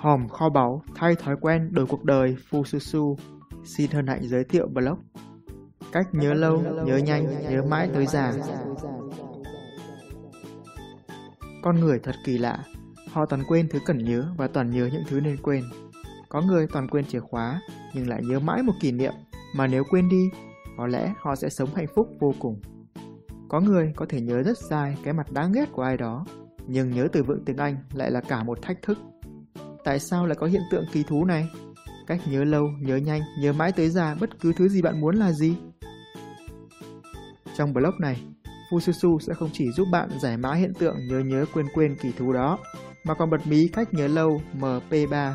Hòm kho báu thay thói quen đổi cuộc đời Fususu xin hân hạnh giới thiệu blog. Cách nhớ lâu, nhớ nhanh, nhớ mãi tới già. Con người thật kỳ lạ, họ toàn quên thứ cần nhớ và toàn nhớ những thứ nên quên. Có người toàn quên chìa khóa nhưng lại nhớ mãi một kỷ niệm mà nếu quên đi, có lẽ họ sẽ sống hạnh phúc vô cùng. Có người có thể nhớ rất dài cái mặt đáng ghét của ai đó, nhưng nhớ từ vựng tiếng Anh lại là cả một thách thức. Tại sao lại có hiện tượng kỳ thú này? Cách nhớ lâu, nhớ nhanh, nhớ mãi tới già bất cứ thứ gì bạn muốn là gì? Trong blog này, Fususu sẽ không chỉ giúp bạn giải mã hiện tượng nhớ nhớ quên quên kỳ thú đó, mà còn bật mí cách nhớ lâu MP3.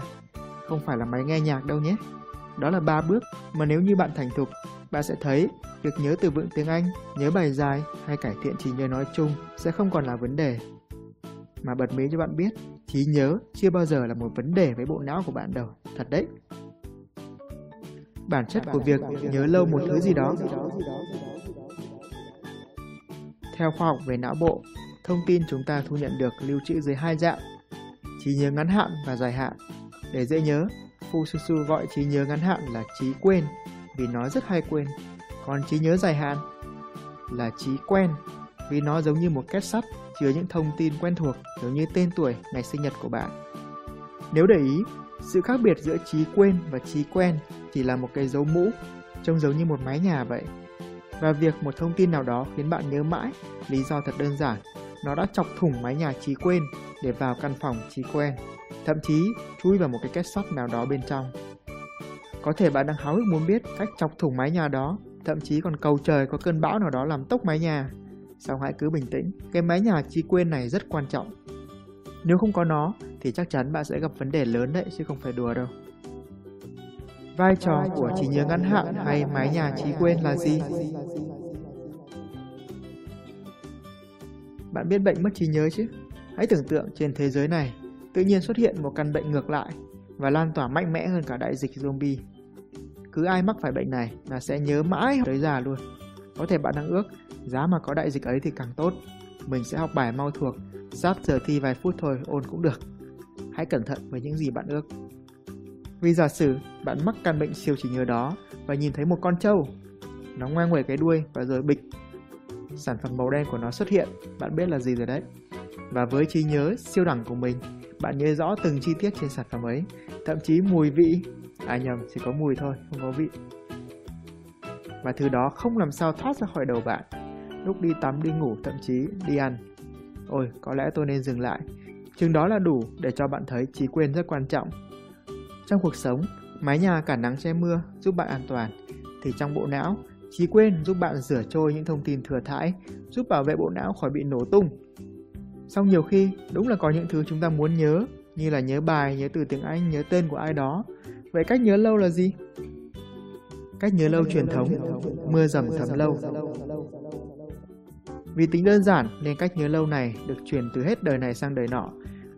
Không phải là máy nghe nhạc đâu nhé. Đó là ba bước mà nếu như bạn thành thục, bạn sẽ thấy việc nhớ từ vựng tiếng Anh, nhớ bài dài hay cải thiện trí nhớ nói chung sẽ không còn là vấn đề. Mà bật mí cho bạn biết, trí nhớ chưa bao giờ là một vấn đề với bộ não của bạn đâu, thật đấy. Bản chất của việc nhớ lâu một thứ gì đó theo khoa học về não bộ, thông tin chúng ta thu nhận được lưu trữ dưới hai dạng, trí nhớ ngắn hạn và dài hạn. Để dễ nhớ, Fususu gọi trí nhớ ngắn hạn là trí quên vì nó rất hay quên, còn trí nhớ dài hạn là trí quen vì nó giống như một két sắt chứa những thông tin quen thuộc giống như tên tuổi, ngày sinh nhật của bạn. Nếu để ý, sự khác biệt giữa trí quên và trí quen chỉ là một cái dấu mũ, trông giống như một mái nhà vậy. Và việc một thông tin nào đó khiến bạn nhớ mãi, lý do thật đơn giản, nó đã chọc thủng mái nhà trí quên để vào căn phòng trí quen, thậm chí chui vào một cái két sắt nào đó bên trong. Có thể bạn đang háo hức muốn biết cách chọc thủng mái nhà đó, thậm chí còn cầu trời có cơn bão nào đó làm tốc mái nhà. Xong hãy cứ bình tĩnh, cái mái nhà trí quên này rất quan trọng. Nếu không có nó thì chắc chắn bạn sẽ gặp vấn đề lớn đấy chứ không phải đùa đâu. Vai trò của trí nhớ ngắn hạn hay mái nhà trí quên là gì? Bạn biết bệnh mất trí nhớ chứ? Hãy tưởng tượng trên thế giới này tự nhiên xuất hiện một căn bệnh ngược lại và lan tỏa mạnh mẽ hơn cả đại dịch zombie. Cứ ai mắc phải bệnh này là sẽ nhớ mãi tới già luôn. Có thể bạn đang ước, giá mà có đại dịch ấy thì càng tốt. Mình sẽ học bài mau thuộc, giáp giờ thi vài phút thôi ôn cũng được. Hãy cẩn thận với những gì bạn ước. Vì giả sử bạn mắc căn bệnh siêu trí nhớ đó và nhìn thấy một con trâu, nó ngoe nguẩy cái đuôi và rồi bịch. Sản phẩm màu đen của nó xuất hiện, bạn biết là gì rồi đấy. Và với trí nhớ siêu đẳng của mình, bạn nhớ rõ từng chi tiết trên sản phẩm ấy, thậm chí mùi vị. À nhầm, chỉ có mùi thôi, không có vị. Và thứ đó không làm sao thoát ra khỏi đầu bạn. Lúc đi tắm, đi ngủ, thậm chí đi ăn. Ôi, có lẽ tôi nên dừng lại. Chừng đó là đủ để cho bạn thấy trí quên rất quan trọng trong cuộc sống, mái nhà cả nắng che mưa giúp bạn an toàn, thì trong bộ não, trí quên giúp bạn rửa trôi những thông tin thừa thãi, giúp bảo vệ bộ não khỏi bị nổ tung. song nhiều khi, đúng là có những thứ chúng ta muốn nhớ, như là nhớ bài, nhớ từ tiếng Anh, nhớ tên của ai đó. Vậy cách nhớ lâu là gì? Cách nhớ lâu truyền thống, mưa dầm thấm lâu. Vì tính đơn giản nên cách nhớ lâu này được truyền từ hết đời này sang đời nọ.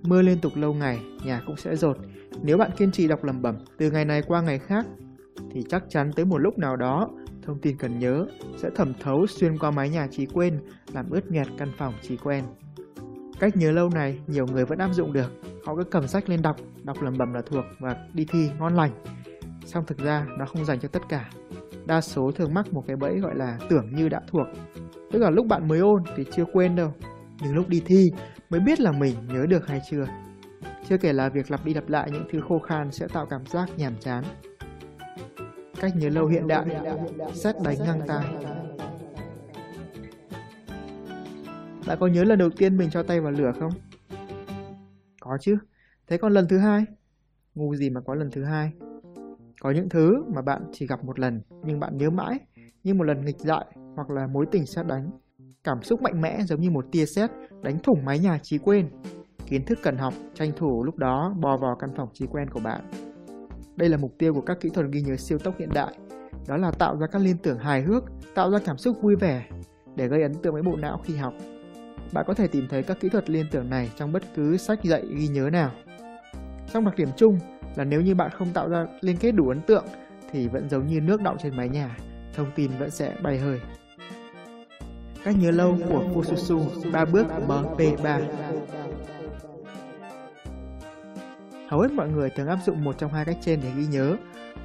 Mưa liên tục lâu ngày, nhà cũng sẽ rột, nếu bạn kiên trì đọc lẩm bẩm từ ngày này qua ngày khác, thì chắc chắn tới một lúc nào đó, thông tin cần nhớ sẽ thẩm thấu xuyên qua mái nhà trí quên, làm ướt nhẹt căn phòng trí quen. Cách nhớ lâu này nhiều người vẫn áp dụng được. Họ cứ cầm sách lên đọc, đọc lẩm bẩm là thuộc và đi thi ngon lành. Xong thực ra nó không dành cho tất cả. Đa số thường mắc một cái bẫy gọi là tưởng như đã thuộc. Tức là lúc bạn mới ôn thì chưa quên đâu. Nhưng lúc đi thi mới biết là mình nhớ được hay chưa. Chưa kể là việc lặp đi lặp lại những thứ khô khan sẽ tạo cảm giác nhàm chán. Cách nhớ lâu hiện đại, xét đánh ngang tai. Bạn có nhớ lần đầu tiên mình cho tay vào lửa không? Có chứ. Thế còn lần thứ hai? Ngu gì mà có lần thứ hai? Có những thứ mà bạn chỉ gặp một lần nhưng bạn nhớ mãi như một lần nghịch dại hoặc là mối tình sát đánh. Cảm xúc mạnh mẽ giống như một tia sét đánh thủng mái nhà trí quên kiến thức cần học, tranh thủ lúc đó bò vào căn phòng trí quen của bạn. Đây là mục tiêu của các kỹ thuật ghi nhớ siêu tốc hiện đại, đó là tạo ra các liên tưởng hài hước, tạo ra cảm xúc vui vẻ để gây ấn tượng với bộ não khi học. Bạn có thể tìm thấy các kỹ thuật liên tưởng này trong bất cứ sách dạy ghi nhớ nào. Trong đặc điểm chung là nếu như bạn không tạo ra liên kết đủ ấn tượng thì vẫn giống như nước đọng trên mái nhà, thông tin vẫn sẽ bay hơi. Cách nhớ lâu của Fususu 3 bước MP3 Hầu hết mọi người thường áp dụng một trong hai cách trên để ghi nhớ.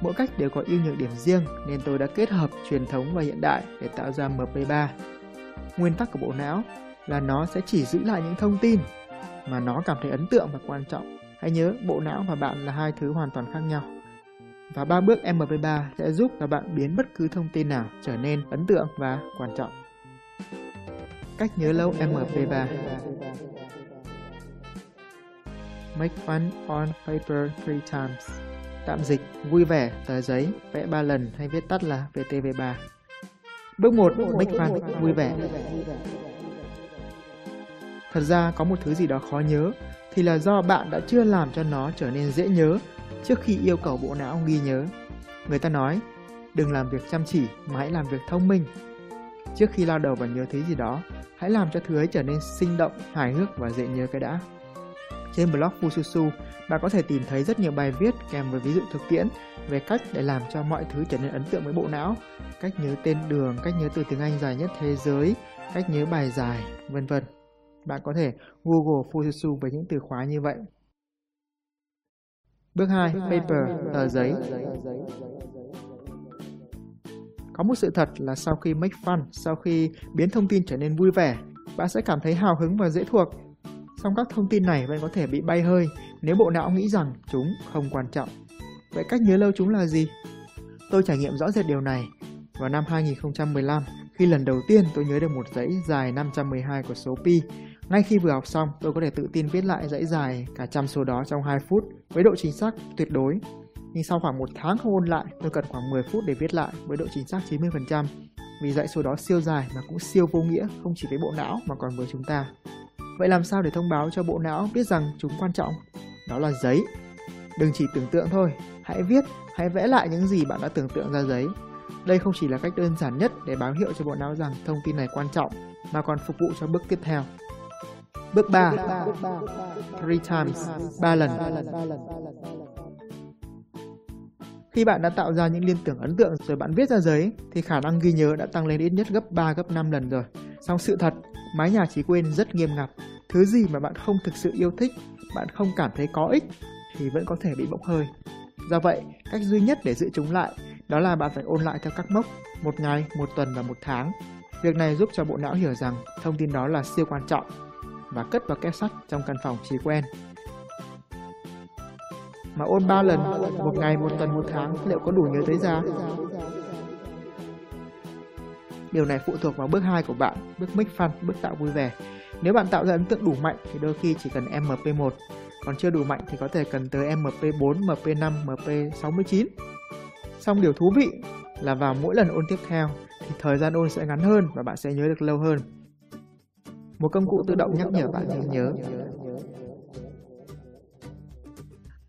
Mỗi cách đều có ưu nhược điểm riêng nên tôi đã kết hợp truyền thống và hiện đại để tạo ra MP3. Nguyên tắc của bộ não là nó sẽ chỉ giữ lại những thông tin mà nó cảm thấy ấn tượng và quan trọng. Hãy nhớ, bộ não và bạn là hai thứ hoàn toàn khác nhau. Và ba bước MP3 sẽ giúp các bạn biến bất cứ thông tin nào trở nên ấn tượng và quan trọng. Cách nhớ lâu MP3 Make fun on paper three times Tạm dịch, vui vẻ, tờ giấy, vẽ 3 lần hay viết tắt là VTV3 Bước 1. Make fun, vui vẻ Thật ra có một thứ gì đó khó nhớ thì là do bạn đã chưa làm cho nó trở nên dễ nhớ trước khi yêu cầu bộ não ghi nhớ. Người ta nói, đừng làm việc chăm chỉ mà hãy làm việc thông minh. Trước khi lao đầu vào nhớ thứ gì đó, hãy làm cho thứ ấy trở nên sinh động, hài hước và dễ nhớ cái đã. Trên blog Fususu, bạn có thể tìm thấy rất nhiều bài viết kèm với ví dụ thực tiễn về cách để làm cho mọi thứ trở nên ấn tượng với bộ não, cách nhớ tên đường, cách nhớ từ tiếng Anh dài nhất thế giới, cách nhớ bài dài, vân vân. Bạn có thể Google Fususu với những từ khóa như vậy. Bước 2. Paper, tờ giấy. Có một sự thật là sau khi make fun, sau khi biến thông tin trở nên vui vẻ, bạn sẽ cảm thấy hào hứng và dễ thuộc. Song các thông tin này vẫn có thể bị bay hơi nếu bộ não nghĩ rằng chúng không quan trọng. Vậy cách nhớ lâu chúng là gì? Tôi trải nghiệm rõ rệt điều này vào năm 2015 khi lần đầu tiên tôi nhớ được một dãy dài 512 của số pi ngay khi vừa học xong, tôi có thể tự tin viết lại dãy dài cả trăm số đó trong 2 phút với độ chính xác tuyệt đối. Nhưng sau khoảng một tháng không ôn lại, tôi cần khoảng 10 phút để viết lại với độ chính xác 90%. Vì dãy số đó siêu dài mà cũng siêu vô nghĩa, không chỉ với bộ não mà còn với chúng ta. Vậy làm sao để thông báo cho bộ não biết rằng chúng quan trọng? Đó là giấy. Đừng chỉ tưởng tượng thôi, hãy viết, hãy vẽ lại những gì bạn đã tưởng tượng ra giấy. Đây không chỉ là cách đơn giản nhất để báo hiệu cho bộ não rằng thông tin này quan trọng, mà còn phục vụ cho bước tiếp theo. Bước 3. Three times. 3 lần. Khi bạn đã tạo ra những liên tưởng ấn tượng rồi bạn viết ra giấy thì khả năng ghi nhớ đã tăng lên ít nhất gấp 3 gấp 5 lần rồi. Song sự thật, mái nhà trí quên rất nghiêm ngặt. Thứ gì mà bạn không thực sự yêu thích, bạn không cảm thấy có ích thì vẫn có thể bị bốc hơi. Do vậy, cách duy nhất để giữ chúng lại đó là bạn phải ôn lại theo các mốc, một ngày, một tuần và một tháng. Việc này giúp cho bộ não hiểu rằng thông tin đó là siêu quan trọng và cất vào két sắt trong căn phòng trí quen. Mà ôn 3 lần, một ngày, một tuần, một tháng, liệu có đủ nhớ tới ra? Điều này phụ thuộc vào bước 2 của bạn, bước make fun, bước tạo vui vẻ. Nếu bạn tạo ra ấn tượng đủ mạnh thì đôi khi chỉ cần MP1, còn chưa đủ mạnh thì có thể cần tới MP4, MP5, MP69. Xong điều thú vị là vào mỗi lần ôn tiếp theo thì thời gian ôn sẽ ngắn hơn và bạn sẽ nhớ được lâu hơn một công cụ tự động nhắc nhở bạn ghi nhớ.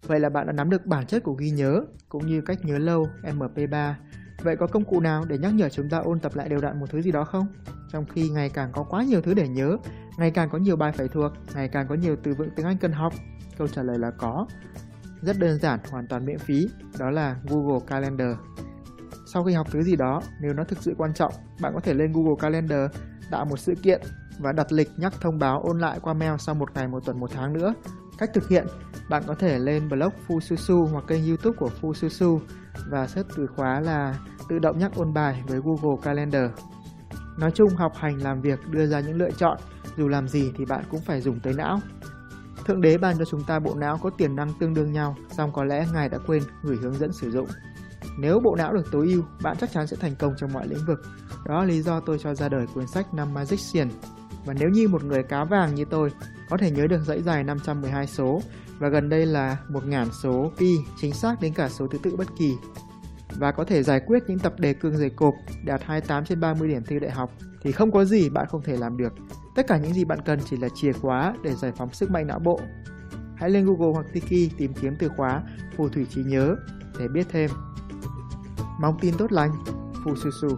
Vậy là bạn đã nắm được bản chất của ghi nhớ, cũng như cách nhớ lâu MP3. Vậy có công cụ nào để nhắc nhở chúng ta ôn tập lại đều đặn một thứ gì đó không? Trong khi ngày càng có quá nhiều thứ để nhớ, ngày càng có nhiều bài phải thuộc, ngày càng có nhiều từ vựng tiếng Anh cần học. Câu trả lời là có. Rất đơn giản, hoàn toàn miễn phí, đó là Google Calendar. Sau khi học thứ gì đó, nếu nó thực sự quan trọng, bạn có thể lên Google Calendar tạo một sự kiện và đặt lịch nhắc thông báo ôn lại qua mail sau một ngày, một tuần, một tháng nữa. Cách thực hiện, bạn có thể lên blog Fususu hoặc kênh youtube của Fususu và search từ khóa là tự động nhắc ôn bài với Google Calendar. Nói chung, học hành làm việc đưa ra những lựa chọn, dù làm gì thì bạn cũng phải dùng tới não. Thượng đế ban cho chúng ta bộ não có tiềm năng tương đương nhau, song có lẽ Ngài đã quên gửi hướng dẫn sử dụng. Nếu bộ não được tối ưu, bạn chắc chắn sẽ thành công trong mọi lĩnh vực. Đó là lý do tôi cho ra đời cuốn sách 5 Magician và nếu như một người cá vàng như tôi có thể nhớ được dãy dài 512 số và gần đây là 1000 số pi chính xác đến cả số thứ tự bất kỳ và có thể giải quyết những tập đề cương dày cộp đạt 28 trên 30 điểm thi đại học thì không có gì bạn không thể làm được. Tất cả những gì bạn cần chỉ là chìa khóa để giải phóng sức mạnh não bộ. Hãy lên Google hoặc Tiki tìm kiếm từ khóa phù thủy trí nhớ để biết thêm. Mong tin tốt lành, Phù Su Su.